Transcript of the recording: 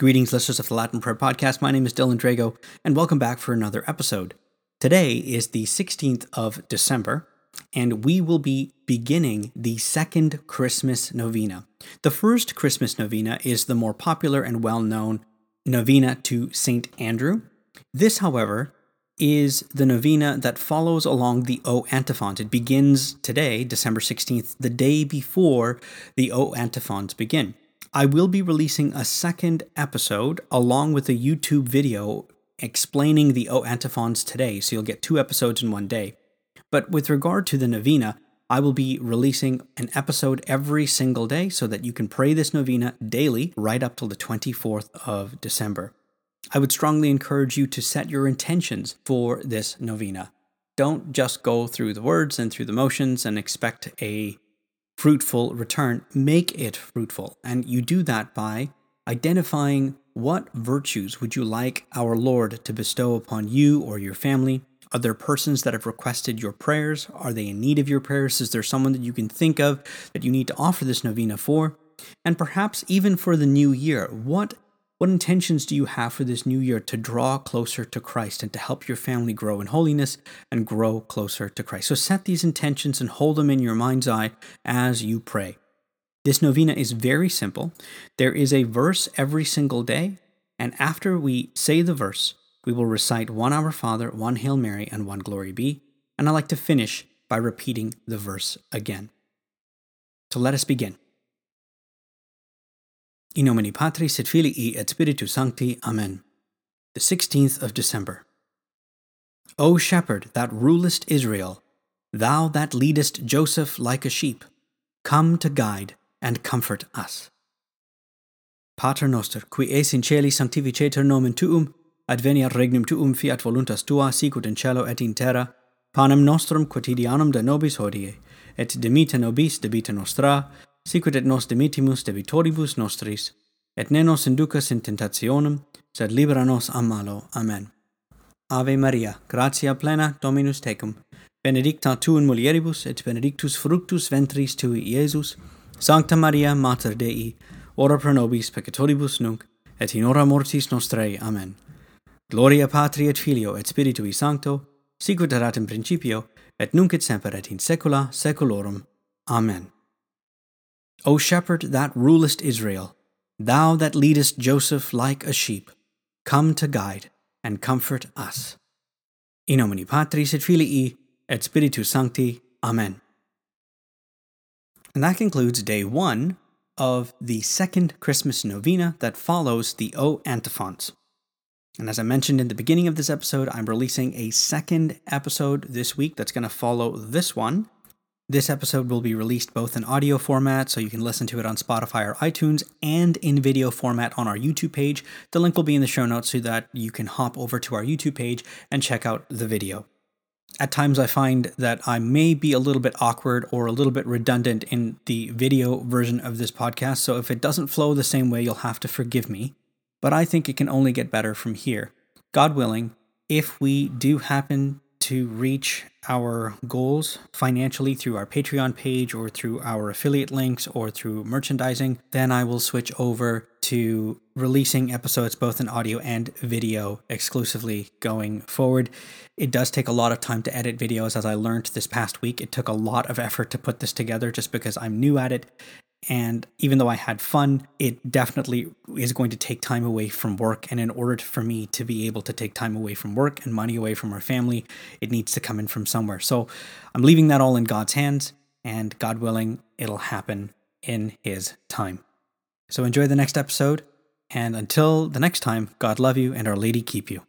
Greetings, listeners of the Latin Prayer Podcast. My name is Dylan Drego, and welcome back for another episode. Today is the 16th of December, and we will be beginning the second Christmas novena. The first Christmas novena is the more popular and well known novena to St. Andrew. This, however, is the novena that follows along the O antiphons. It begins today, December 16th, the day before the O antiphons begin. I will be releasing a second episode along with a YouTube video explaining the O antiphons today, so you'll get two episodes in one day. But with regard to the novena, I will be releasing an episode every single day so that you can pray this novena daily right up till the 24th of December. I would strongly encourage you to set your intentions for this novena. Don't just go through the words and through the motions and expect a fruitful return, make it fruitful. And you do that by identifying what virtues would you like our Lord to bestow upon you or your family? Are there persons that have requested your prayers? Are they in need of your prayers? Is there someone that you can think of that you need to offer this novena for? And perhaps even for the new year, what what intentions do you have for this new year to draw closer to Christ and to help your family grow in holiness and grow closer to Christ? So set these intentions and hold them in your mind's eye as you pray. This novena is very simple. There is a verse every single day, and after we say the verse, we will recite one Our Father, one Hail Mary, and one Glory Be. And I like to finish by repeating the verse again. So let us begin. In nomine Patris et Filii et Spiritus Sancti. Amen. The 16th of December. O shepherd that rulest Israel, thou that leadest Joseph like a sheep, come to guide and comfort us. Pater noster, qui es in celi sanctificetur nomen tuum, adveniat regnum tuum fiat voluntas tua sicut in cielo et in terra, panem nostrum quotidianum da nobis hodie, et dimite nobis debita nostra, sicut et nos dimitimus debitoribus nostris, et ne nos inducas in tentationem, sed libera nos a malo. Amen. Ave Maria, gratia plena Dominus tecum, benedicta tu in mulieribus et benedictus fructus ventris tui, Iesus. Sancta Maria, Mater Dei, ora pro nobis peccatoribus nunc et in hora mortis nostrae. Amen. Gloria Patri et Filio et Spiritui Sancto, sicut erat in principio et nunc et semper et in saecula saeculorum. Amen. O shepherd that rulest Israel, thou that leadest Joseph like a sheep, come to guide and comfort us. In nomine Patris et Filii et Spiritus Sancti. Amen. And that concludes day one of the second Christmas novena that follows the O antiphons. And as I mentioned in the beginning of this episode, I'm releasing a second episode this week that's going to follow this one. This episode will be released both in audio format, so you can listen to it on Spotify or iTunes, and in video format on our YouTube page. The link will be in the show notes so that you can hop over to our YouTube page and check out the video. At times, I find that I may be a little bit awkward or a little bit redundant in the video version of this podcast, so if it doesn't flow the same way, you'll have to forgive me. But I think it can only get better from here. God willing, if we do happen to reach our goals financially through our Patreon page or through our affiliate links or through merchandising, then I will switch over to releasing episodes both in audio and video exclusively going forward. It does take a lot of time to edit videos, as I learned this past week. It took a lot of effort to put this together just because I'm new at it and even though I had fun, it definitely is going to take time away from work. And in order for me to be able to take time away from work and money away from our family, it needs to come in from somewhere. So I'm leaving that all in God's hands. And God willing, it'll happen in His time. So enjoy the next episode. And until the next time, God love you and Our Lady keep you.